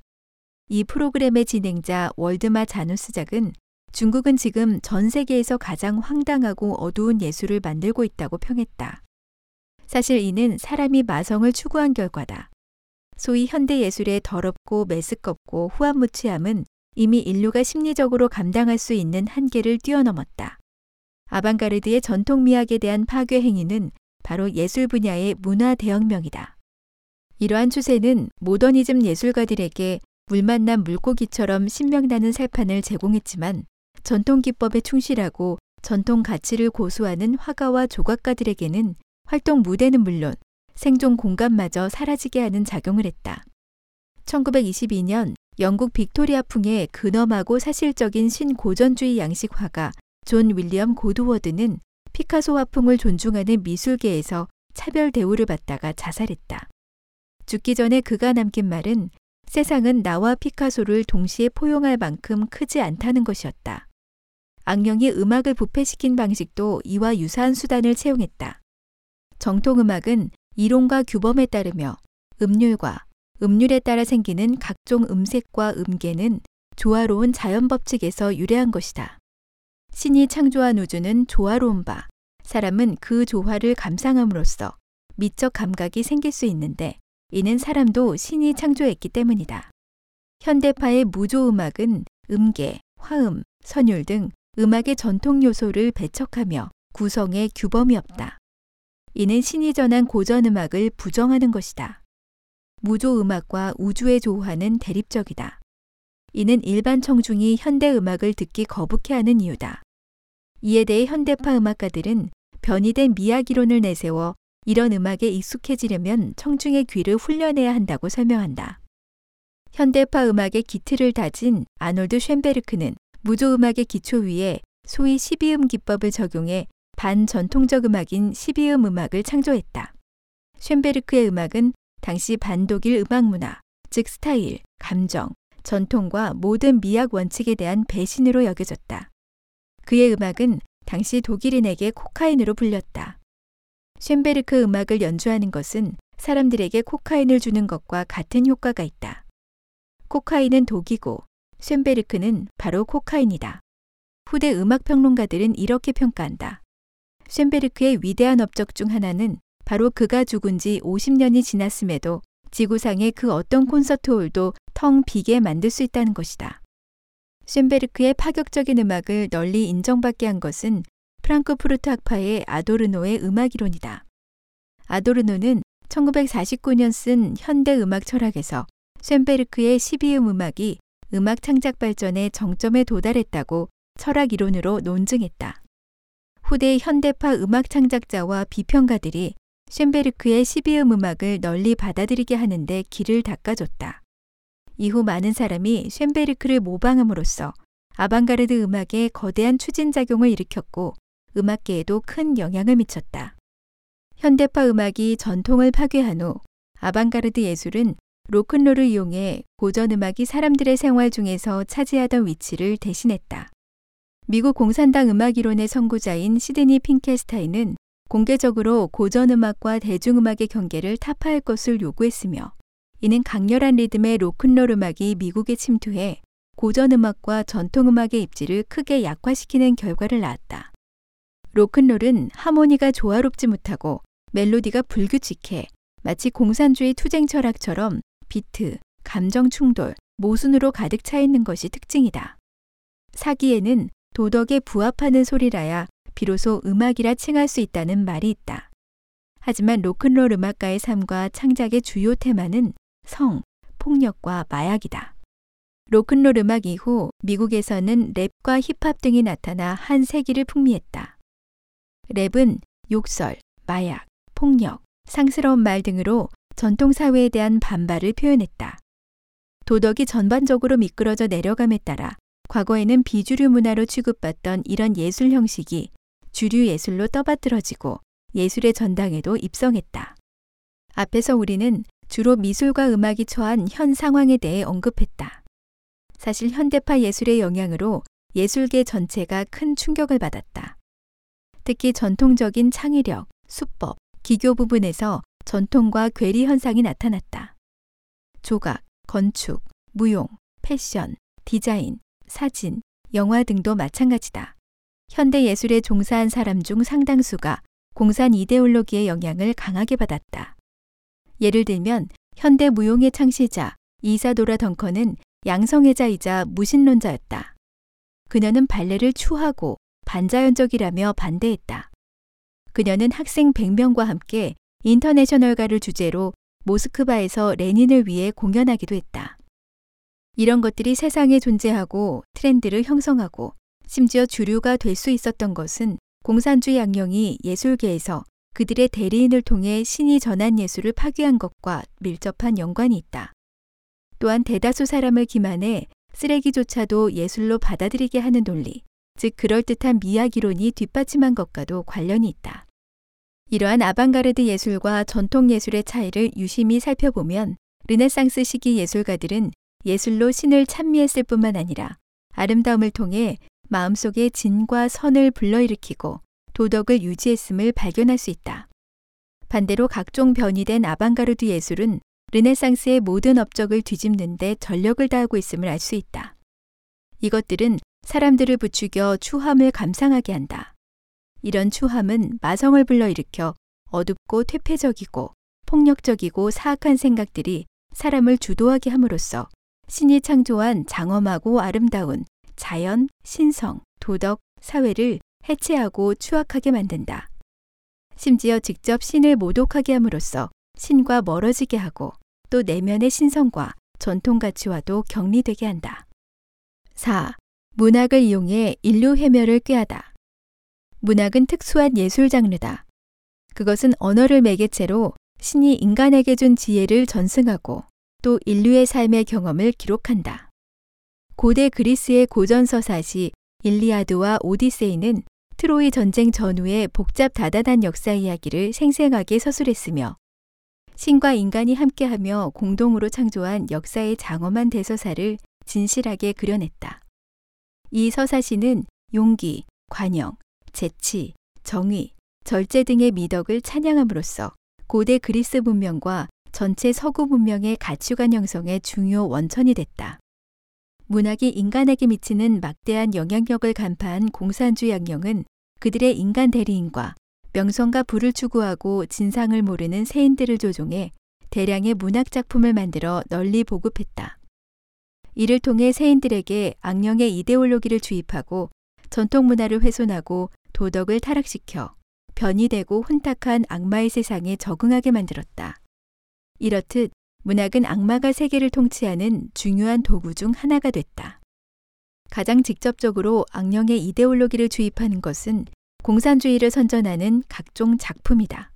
이 프로그램의 진행자 월드마 자누스작은 중국은 지금 전 세계에서 가장 황당하고 어두운 예술을 만들고 있다고 평했다. 사실 이는 사람이 마성을 추구한 결과다. 소위 현대 예술의 더럽고 메스껍고 후한무치함은 이미 인류가 심리적으로 감당할 수 있는 한계를 뛰어넘었다. 아방가르드의 전통 미학에 대한 파괴 행위는 바로 예술 분야의 문화 대혁명이다. 이러한 추세는 모더니즘 예술가들에게 물 만난 물고기처럼 신명나는 살판을 제공했지만 전통 기법에 충실하고 전통 가치를 고수하는 화가와 조각가들에게는 활동 무대는 물론 생존 공간마저 사라지게 하는 작용을 했다. 1922년 영국 빅토리아 풍의 근엄하고 사실적인 신고전주의 양식 화가 존 윌리엄 고드워드는 피카소 화풍을 존중하는 미술계에서 차별 대우를 받다가 자살했다. 죽기 전에 그가 남긴 말은 세상은 나와 피카소를 동시에 포용할 만큼 크지 않다는 것이었다. 악령이 음악을 부패시킨 방식도 이와 유사한 수단을 채용했다. 정통 음악은 이론과 규범에 따르며 음률과 음률에 따라 생기는 각종 음색과 음계는 조화로운 자연 법칙에서 유래한 것이다. 신이 창조한 우주는 조화로운 바, 사람은 그 조화를 감상함으로써 미적 감각이 생길 수 있는데 이는 사람도 신이 창조했기 때문이다. 현대파의 무조 음악은 음계, 화음, 선율 등 음악의 전통 요소를 배척하며 구성에 규범이 없다. 이는 신이 전한 고전 음악을 부정하는 것이다. 무조 음악과 우주의 조화는 대립적이다. 이는 일반 청중이 현대 음악을 듣기 거북해 하는 이유다. 이에 대해 현대파 음악가들은 변이된 미학 이론을 내세워 이런 음악에 익숙해지려면 청중의 귀를 훈련해야 한다고 설명한다. 현대파 음악의 기틀을 다진 아놀드 쉔베르크는 무조 음악의 기초 위에 소위 12음 기법을 적용해 반전통적 음악인 12음 음악을 창조했다. 쉔베르크의 음악은 당시 반독일 음악 문화, 즉 스타일, 감정, 전통과 모든 미학 원칙에 대한 배신으로 여겨졌다. 그의 음악은 당시 독일인에게 코카인으로 불렸다. 쉔베르크 음악을 연주하는 것은 사람들에게 코카인을 주는 것과 같은 효과가 있다. 코카인은 독이고 쉔베르크는 바로 코카인이다. 후대 음악 평론가들은 이렇게 평가한다. 쉔베르크의 위대한 업적 중 하나는 바로 그가 죽은 지 50년이 지났음에도 지구상의 그 어떤 콘서트 홀도 텅 비게 만들 수 있다는 것이다. 쉔베르크의 파격적인 음악을 널리 인정받게 한 것은 프랑크푸르트 학파의 아도르노의 음악 이론이다. 아도르노는 1949년 쓴 현대 음악 철학에서 쉔베르크의 12음 음악이 음악 창작 발전의 정점에 도달했다고 철학 이론으로 논증했다. 후대 현대파 음악 창작자와 비평가들이 쉔베르크의 12음 음악을 널리 받아들이게 하는데 길을 닦아줬다. 이후 많은 사람이 쉔베르크를 모방함으로써 아방가르드 음악에 거대한 추진작용을 일으켰고 음악계에도 큰 영향을 미쳤다. 현대파 음악이 전통을 파괴한 후 아방가르드 예술은 로큰롤을 이용해 고전 음악이 사람들의 생활 중에서 차지하던 위치를 대신했다. 미국 공산당 음악 이론의 선구자인 시드니 핑케스타인은 공개적으로 고전 음악과 대중 음악의 경계를 타파할 것을 요구했으며 이는 강렬한 리듬의 로큰롤 음악이 미국에 침투해 고전 음악과 전통 음악의 입지를 크게 약화시키는 결과를 낳았다. 로큰롤은 하모니가 조화롭지 못하고 멜로디가 불규칙해 마치 공산주의 투쟁 철학처럼 비트, 감정 충돌, 모순으로 가득 차 있는 것이 특징이다. 사기에는 도덕에 부합하는 소리라야 비로소 음악이라 칭할 수 있다는 말이 있다. 하지만 로큰롤 음악가의 삶과 창작의 주요 테마는 성, 폭력과 마약이다. 로큰롤 음악 이후 미국에서는 랩과 힙합 등이 나타나 한 세기를 풍미했다. 랩은 욕설, 마약, 폭력, 상스러운 말 등으로 전통 사회에 대한 반발을 표현했다. 도덕이 전반적으로 미끄러져 내려감에 따라 과거에는 비주류 문화로 취급받던 이런 예술 형식이 주류 예술로 떠받들어지고 예술의 전당에도 입성했다. 앞에서 우리는 주로 미술과 음악이 처한 현 상황에 대해 언급했다. 사실 현대파 예술의 영향으로 예술계 전체가 큰 충격을 받았다. 특히 전통적인 창의력, 수법, 기교 부분에서 전통과 괴리 현상이 나타났다. 조각, 건축, 무용, 패션, 디자인, 사진, 영화 등도 마찬가지다. 현대 예술에 종사한 사람 중 상당수가 공산 이데올로기의 영향을 강하게 받았다. 예를 들면 현대 무용의 창시자 이사도라 덩컨은 양성애자이자 무신론자였다. 그녀는 발레를 추하고 반자연적이라며 반대했다. 그녀는 학생 100명과 함께 인터내셔널가를 주제로 모스크바에서 레닌을 위해 공연하기도 했다. 이런 것들이 세상에 존재하고 트렌드를 형성하고 심지어 주류가 될 수 있었던 것은 공산주의 양령이 예술계에서 그들의 대리인을 통해 신이 전한 예술을 파괴한 것과 밀접한 연관이 있다. 또한 대다수 사람을 기만해 쓰레기조차도 예술로 받아들이게 하는 논리, 즉 그럴듯한 미학 이론이 뒷받침한 것과도 관련이 있다. 이러한 아방가르드 예술과 전통 예술의 차이를 유심히 살펴보면 르네상스 시기 예술가들은 예술로 신을 찬미했을 뿐만 아니라 아름다움을 통해 마음속에 진과 선을 불러일으키고 도덕을 유지했음을 발견할 수 있다. 반대로 각종 변이된 아방가르드 예술은 르네상스의 모든 업적을 뒤집는데 전력을 다하고 있음을 알 수 있다. 이것들은 사람들을 부추겨 추함을 감상하게 한다. 이런 추함은 마성을 불러일으켜 어둡고 퇴폐적이고 폭력적이고 사악한 생각들이 사람을 주도하게 함으로써 신이 창조한 장엄하고 아름다운 자연, 신성, 도덕, 사회를 해체하고 추악하게 만든다. 심지어 직접 신을 모독하게 함으로써 신과 멀어지게 하고 또 내면의 신성과 전통 가치와도 격리되게 한다. 4. 문학을 이용해 인류 해멸을 꾀하다. 문학은 특수한 예술 장르다. 그것은 언어를 매개체로 신이 인간에게 준 지혜를 전승하고 또 인류의 삶의 경험을 기록한다. 고대 그리스의 고전 서사시 일리아드와 오디세이는 트로이 전쟁 전후의 복잡 다단한 역사 이야기를 생생하게 서술했으며 신과 인간이 함께하며 공동으로 창조한 역사의 장엄한 대서사를 진실하게 그려냈다. 이 서사시는 용기, 관영, 재치, 정의, 절제 등의 미덕을 찬양함으로써 고대 그리스 문명과 전체 서구 문명의 가치관 형성의 중요 원천이 됐다. 문학이 인간에게 미치는 막대한 영향력을 간파한 공산주의 양령은 그들의 인간 대리인과 명성과 부를 추구하고 진상을 모르는 세인들을 조종해 대량의 문학 작품을 만들어 널리 보급했다. 이를 통해 세인들에게 악령의 이데올로기를 주입하고 전통 문화를 훼손하고 도덕을 타락시켜 변이되고 혼탁한 악마의 세상에 적응하게 만들었다. 이렇듯 문학은 악마가 세계를 통치하는 중요한 도구 중 하나가 됐다. 가장 직접적으로 악령의 이데올로기를 주입하는 것은 공산주의를 선전하는 각종 작품이다.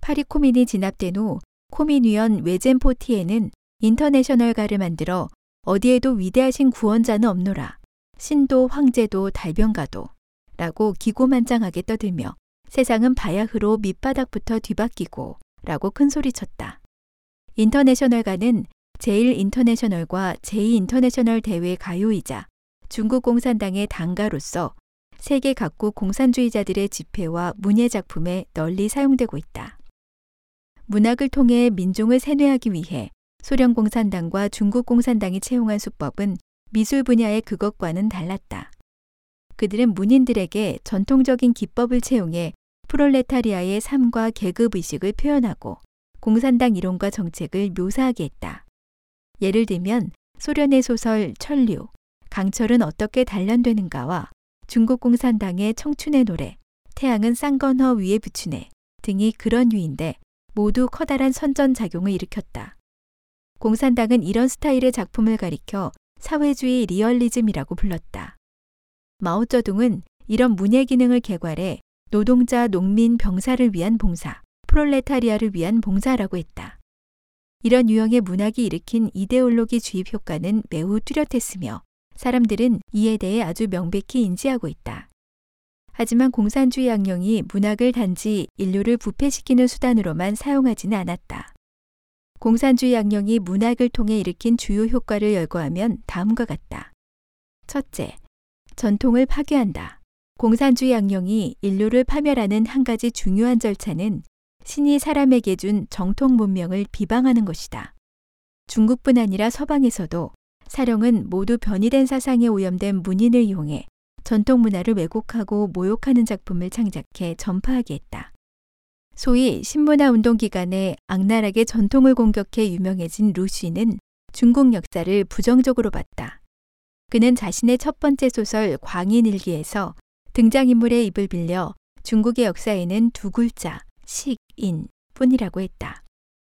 파리 코뮌이 진압된 후 코뮌 위원 외젠 포티에는 인터내셔널가를 만들어 어디에도 위대하신 구원자는 없노라. 신도 황제도 달변가도 라고 기고만장하게 떠들며 세상은 바야흐로 밑바닥부터 뒤바뀌고 라고 큰소리쳤다. 인터내셔널가는 제일 인터내셔널과 제2 인터내셔널 대회 가요이자 중국 공산당의 당가로서 세계 각국 공산주의자들의 집회와 문예 작품에 널리 사용되고 있다. 문학을 통해 민중을 세뇌하기 위해 소련 공산당과 중국 공산당이 채용한 수법은 미술 분야의 그것과는 달랐다. 그들은 문인들에게 전통적인 기법을 채용해 프롤레타리아의 삶과 계급 의식을 표현하고 공산당 이론과 정책을 묘사하게 했다. 예를 들면 소련의 소설 철류, 강철은 어떻게 단련되는가와 중국 공산당의 청춘의 노래, 태양은 쌍간허 위에 비치네 등이 그런 유인데 모두 커다란 선전작용을 일으켰다. 공산당은 이런 스타일의 작품을 가리켜 사회주의 리얼리즘이라고 불렀다. 마오쩌둥은 이런 문예 기능을 개괄해 노동자, 농민, 병사를 위한 봉사, 프롤레타리아를 위한 봉사라고 했다. 이런 유형의 문학이 일으킨 이데올로기 주입 효과는 매우 뚜렷했으며 사람들은 이에 대해 아주 명백히 인지하고 있다. 하지만 공산주의 양령이 문학을 단지 인류를 부패시키는 수단으로만 사용하지는 않았다. 공산주의 양령이 문학을 통해 일으킨 주요 효과를 열거하면 다음과 같다. 첫째, 전통을 파괴한다. 공산주의 양령이 인류를 파멸하는 한 가지 중요한 절차는 신이 사람에게 준 정통 문명을 비방하는 것이다. 중국뿐 아니라 서방에서도 사령은 모두 변이된 사상에 오염된 문인을 이용해 전통 문화를 왜곡하고 모욕하는 작품을 창작해 전파하게 했다. 소위 신문화 운동 기간에 악랄하게 전통을 공격해 유명해진 루시는 중국 역사를 부정적으로 봤다. 그는 자신의 첫 번째 소설 광인일기에서 등장인물의 입을 빌려 중국의 역사에는 두 글자, 식, 인 뿐이라고 했다.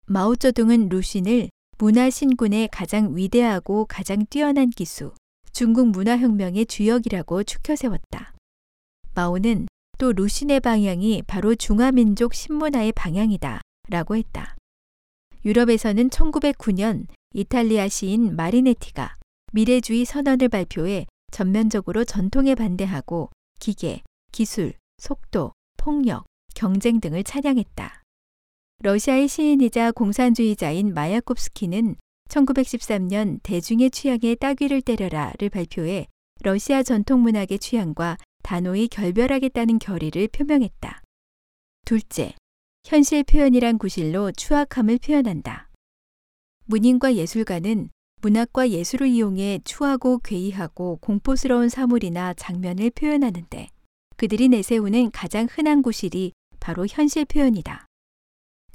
마오쩌둥은 루신을 문화 신군의 가장 위대하고 가장 뛰어난 기수, 중국 문화혁명의 주역이라고 추켜 세웠다. 마오는 또 루신의 방향이 바로 중화민족 신문화의 방향이다 라고 했다. 유럽에서는 1909년 이탈리아 시인 마리네티가 미래주의 선언을 발표해 전면적으로 전통에 반대하고 기계, 기술, 속도, 폭력, 경쟁 등을 찬양했다. 러시아의 시인이자 공산주의자인 마야콥스키는 1913년 대중의 취향에 따귀를 때려라를 발표해 러시아 전통 문학의 취향과 단호히 결별하겠다는 결의를 표명했다. 둘째, 현실 표현이란 구실로 추악함을 표현한다. 문인과 예술가는 문학과 예술을 이용해 추하고 괴이하고 공포스러운 사물이나 장면을 표현하는데 그들이 내세우는 가장 흔한 구실이 바로 현실 표현이다.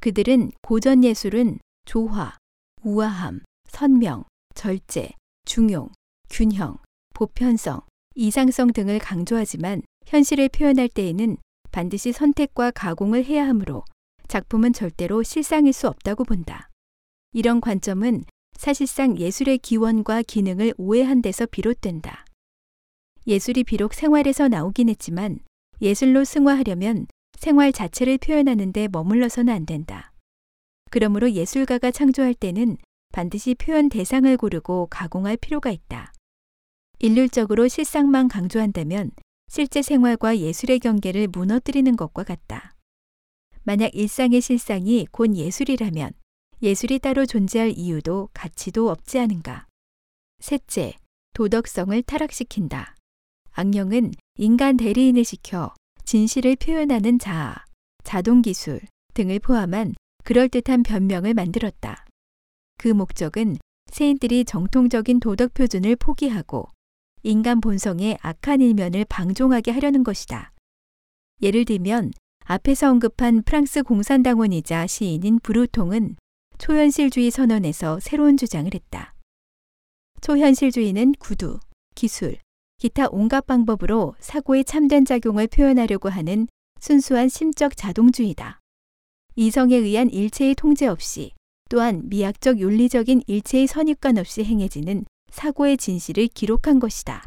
그들은 고전 예술은 조화, 우아함, 선명, 절제, 중용, 균형, 보편성, 이상성 등을 강조하지만 현실을 표현할 때에는 반드시 선택과 가공을 해야 하므로 작품은 절대로 실상일 수 없다고 본다. 이런 관점은 사실상 예술의 기원과 기능을 오해한 데서 비롯된다. 예술이 비록 생활에서 나오긴 했지만 예술로 승화하려면 생활 자체를 표현하는데 머물러서는 안 된다. 그러므로 예술가가 창조할 때는 반드시 표현 대상을 고르고 가공할 필요가 있다. 일률적으로 실상만 강조한다면 실제 생활과 예술의 경계를 무너뜨리는 것과 같다. 만약 일상의 실상이 곧 예술이라면 예술이 따로 존재할 이유도 가치도 없지 않은가. 셋째, 도덕성을 타락시킨다. 악령은 인간 대리인을 시켜 진실을 표현하는 자아, 자동기술 등을 포함한 그럴듯한 변명을 만들었다. 그 목적은 세인들이 정통적인 도덕 표준을 포기하고 인간 본성의 악한 일면을 방종하게 하려는 것이다. 예를 들면 앞에서 언급한 프랑스 공산당원이자 시인인 브루통은 초현실주의 선언에서 새로운 주장을 했다. 초현실주의는 구두, 기술, 기타 온갖 방법으로 사고의 참된 작용을 표현하려고 하는 순수한 심적 자동주의다. 이성에 의한 일체의 통제 없이 또한 미학적 윤리적인 일체의 선입관 없이 행해지는 사고의 진실을 기록한 것이다.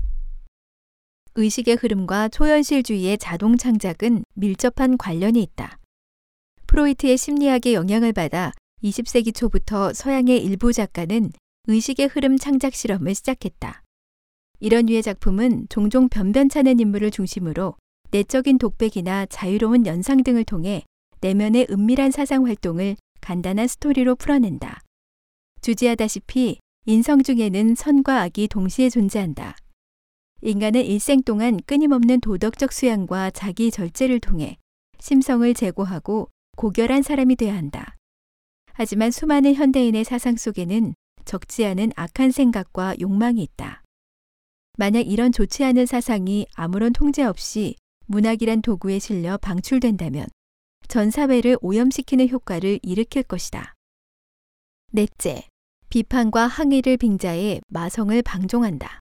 의식의 흐름과 초현실주의의 자동 창작은 밀접한 관련이 있다. 프로이트의 심리학의 영향을 받아 20세기 초부터 서양의 일부 작가는 의식의 흐름 창작 실험을 시작했다. 이런 류의 작품은 종종 변변찮은 인물을 중심으로 내적인 독백이나 자유로운 연상 등을 통해 내면의 은밀한 사상 활동을 간단한 스토리로 풀어낸다. 주지하다시피 인성 중에는 선과 악이 동시에 존재한다. 인간은 일생 동안 끊임없는 도덕적 수양과 자기 절제를 통해 심성을 제고하고 고결한 사람이 되어야 한다. 하지만 수많은 현대인의 사상 속에는 적지 않은 악한 생각과 욕망이 있다. 만약 이런 좋지 않은 사상이 아무런 통제 없이 문학이란 도구에 실려 방출된다면 전 사회를 오염시키는 효과를 일으킬 것이다. 넷째, 비판과 항의를 빙자해 마성을 방종한다.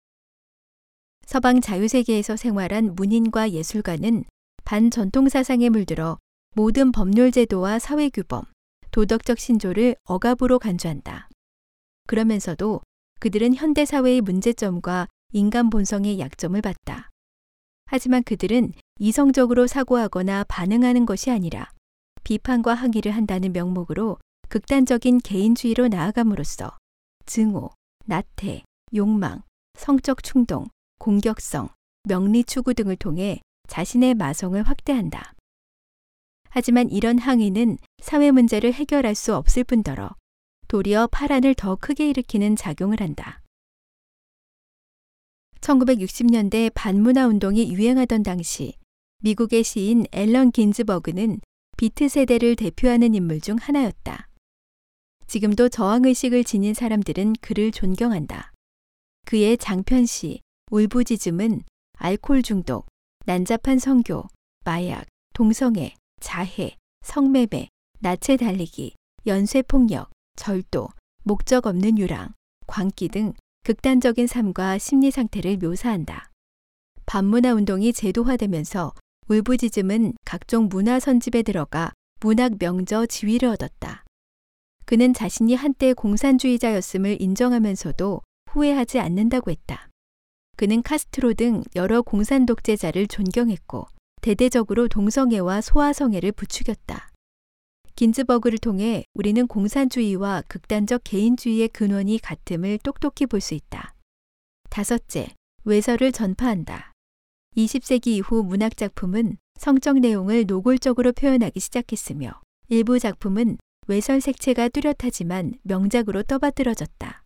서방 자유세계에서 생활한 문인과 예술가는 반전통 사상에 물들어 모든 법률 제도와 사회 규범, 도덕적 신조를 억압으로 간주한다. 그러면서도 그들은 현대 사회의 문제점과 인간 본성의 약점을 봤다. 하지만 그들은 이성적으로 사고하거나 반응하는 것이 아니라 비판과 항의를 한다는 명목으로 극단적인 개인주의로 나아감으로써 증오, 나태, 욕망, 성적 충동, 공격성, 명리 추구 등을 통해 자신의 마성을 확대한다. 하지만 이런 항의는 사회 문제를 해결할 수 없을 뿐더러 도리어 파란을 더 크게 일으키는 작용을 한다. 1960년대 반문화 운동이 유행하던 당시 미국의 시인 앨런 긴즈버그는 비트 세대를 대표하는 인물 중 하나였다. 지금도 저항의식을 지닌 사람들은 그를 존경한다. 그의 장편시, 울부짖음은 알코올 중독, 난잡한 성교, 마약, 동성애, 자해, 성매매, 나체 달리기, 연쇄 폭력, 절도, 목적 없는 유랑, 광기 등 극단적인 삶과 심리 상태를 묘사한다. 반문화 운동이 제도화되면서 울부짖음은 각종 문화 선집에 들어가 문학 명저 지위를 얻었다. 그는 자신이 한때 공산주의자였음을 인정하면서도 후회하지 않는다고 했다. 그는 카스트로 등 여러 공산 독재자를 존경했고 대대적으로 동성애와 소아성애를 부추겼다. 긴즈버그를 통해 우리는 공산주의와 극단적 개인주의의 근원이 같음을 똑똑히 볼 수 있다. 다섯째, 외설을 전파한다. 20세기 이후 문학 작품은 성적 내용을 노골적으로 표현하기 시작했으며 일부 작품은 외설 색채가 뚜렷하지만 명작으로 떠받들어졌다.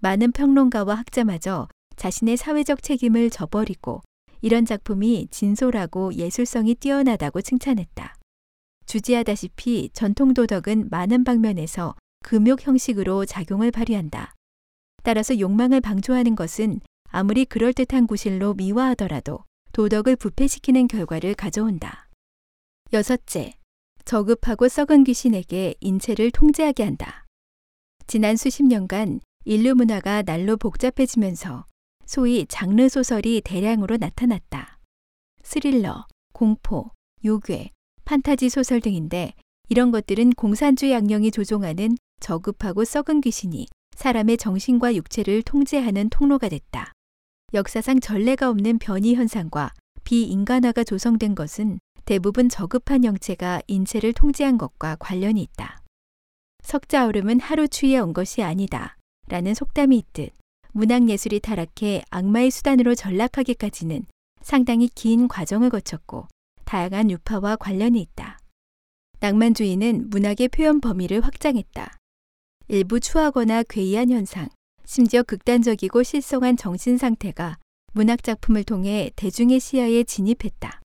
많은 평론가와 학자마저 자신의 사회적 책임을 저버리고 이런 작품이 진솔하고 예술성이 뛰어나다고 칭찬했다. 주지하다시피 전통 도덕은 많은 방면에서 금욕 형식으로 작용을 발휘한다. 따라서 욕망을 방조하는 것은 아무리 그럴듯한 구실로 미화하더라도 도덕을 부패시키는 결과를 가져온다. 여섯째, 저급하고 썩은 귀신에게 인체를 통제하게 한다. 지난 수십 년간 인류 문화가 날로 복잡해지면서 소위 장르 소설이 대량으로 나타났다. 스릴러, 공포, 요괴, 판타지 소설 등인데 이런 것들은 공산주의 악령이 조종하는 저급하고 썩은 귀신이 사람의 정신과 육체를 통제하는 통로가 됐다. 역사상 전례가 없는 변이 현상과 비인간화가 조성된 것은 대부분 저급한 영체가 인체를 통제한 것과 관련이 있다. 석자오름은 하루 추위에 온 것이 아니다. 라는 속담이 있듯 문학예술이 타락해 악마의 수단으로 전락하기까지는 상당히 긴 과정을 거쳤고 다양한 유파와 관련이 있다. 낭만주의는 문학의 표현 범위를 확장했다. 일부 추하거나 괴이한 현상, 심지어 극단적이고 실성한 정신 상태가 문학 작품을 통해 대중의 시야에 진입했다.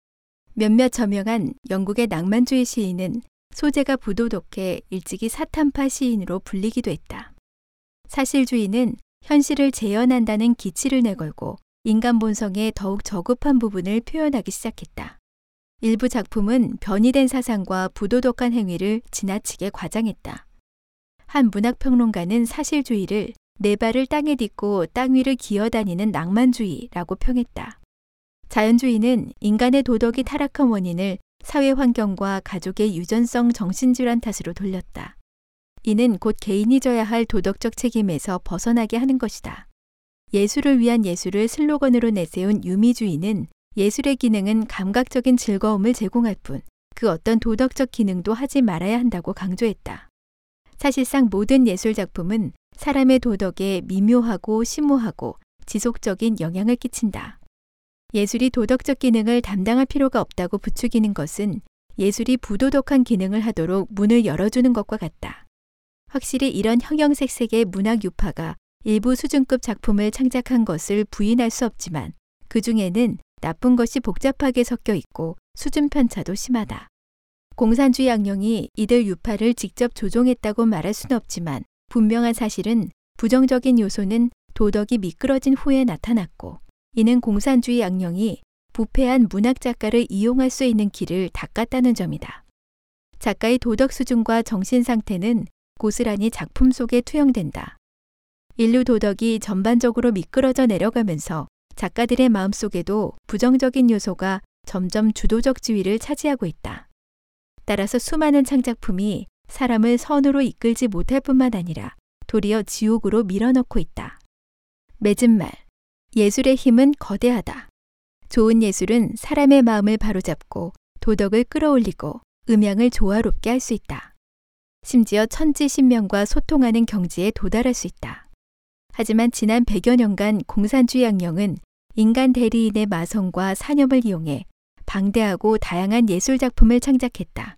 몇몇 저명한 영국의 낭만주의 시인은 소재가 부도덕해 일찍이 사탄파 시인으로 불리기도 했다. 사실주의는 현실을 재현한다는 기치를 내걸고 인간 본성의 더욱 저급한 부분을 표현하기 시작했다. 일부 작품은 변이된 사상과 부도덕한 행위를 지나치게 과장했다. 한 문학평론가는 사실주의를 네 발을 땅에 딛고 땅 위를 기어다니는 낭만주의라고 평했다. 자연주의는 인간의 도덕이 타락한 원인을 사회 환경과 가족의 유전성 정신질환 탓으로 돌렸다. 이는 곧 개인이 져야 할 도덕적 책임에서 벗어나게 하는 것이다. 예술을 위한 예술을 슬로건으로 내세운 유미주의는 예술의 기능은 감각적인 즐거움을 제공할 뿐 그 어떤 도덕적 기능도 하지 말아야 한다고 강조했다. 사실상 모든 예술 작품은 사람의 도덕에 미묘하고 심오하고 지속적인 영향을 끼친다. 예술이 도덕적 기능을 담당할 필요가 없다고 부추기는 것은 예술이 부도덕한 기능을 하도록 문을 열어주는 것과 같다. 확실히 이런 형형색색의 문학 유파가 일부 수준급 작품을 창작한 것을 부인할 수 없지만 그 중에는 나쁜 것이 복잡하게 섞여 있고 수준 편차도 심하다. 공산주의 악령이 이들 유파를 직접 조종했다고 말할 수는 없지만 분명한 사실은 부정적인 요소는 도덕이 미끄러진 후에 나타났고 이는 공산주의 악령이 부패한 문학 작가를 이용할 수 있는 길을 닦았다는 점이다. 작가의 도덕 수준과 정신 상태는 고스란히 작품 속에 투영된다. 인류 도덕이 전반적으로 미끄러져 내려가면서 작가들의 마음 속에도 부정적인 요소가 점점 주도적 지위를 차지하고 있다. 따라서 수많은 창작품이 사람을 선으로 이끌지 못할 뿐만 아니라 도리어 지옥으로 밀어넣고 있다. 맺은 말. 예술의 힘은 거대하다. 좋은 예술은 사람의 마음을 바로잡고 도덕을 끌어올리고 음향을 조화롭게 할 수 있다. 심지어 천지 신명과 소통하는 경지에 도달할 수 있다. 하지만 지난 100여 년간 공산주의 악령은 인간 대리인의 마성과 사념을 이용해 방대하고 다양한 예술 작품을 창작했다.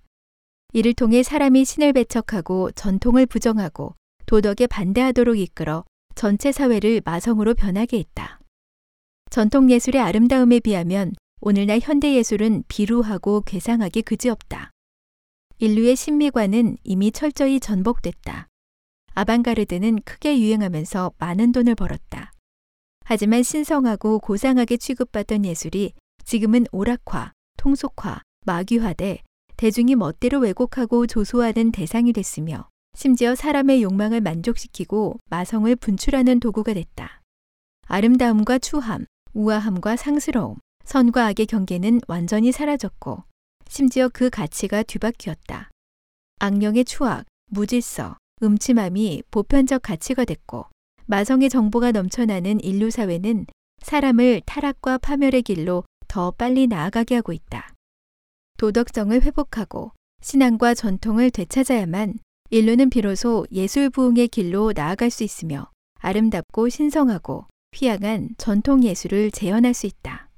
이를 통해 사람이 신을 배척하고 전통을 부정하고 도덕에 반대하도록 이끌어 전체 사회를 마성으로 변하게 했다. 전통 예술의 아름다움에 비하면 오늘날 현대 예술은 비루하고 괴상하기 그지없다. 인류의 신미관은 이미 철저히 전복됐다. 아방가르드는 크게 유행하면서 많은 돈을 벌었다. 하지만 신성하고 고상하게 취급받던 예술이 지금은 오락화, 통속화, 마귀화돼 대중이 멋대로 왜곡하고 조소하는 대상이 됐으며 심지어 사람의 욕망을 만족시키고 마성을 분출하는 도구가 됐다. 아름다움과 추함, 우아함과 상스러움, 선과 악의 경계는 완전히 사라졌고 심지어 그 가치가 뒤바뀌었다. 악령의 추악, 무질서, 음침함이 보편적 가치가 됐고 마성의 정보가 넘쳐나는 인류 사회는 사람을 타락과 파멸의 길로 더 빨리 나아가게 하고 있다. 도덕성을 회복하고 신앙과 전통을 되찾아야만 인류는 비로소 예술 부흥의 길로 나아갈 수 있으며 아름답고 신성하고 휘황한 전통 예술을 재현할 수 있다.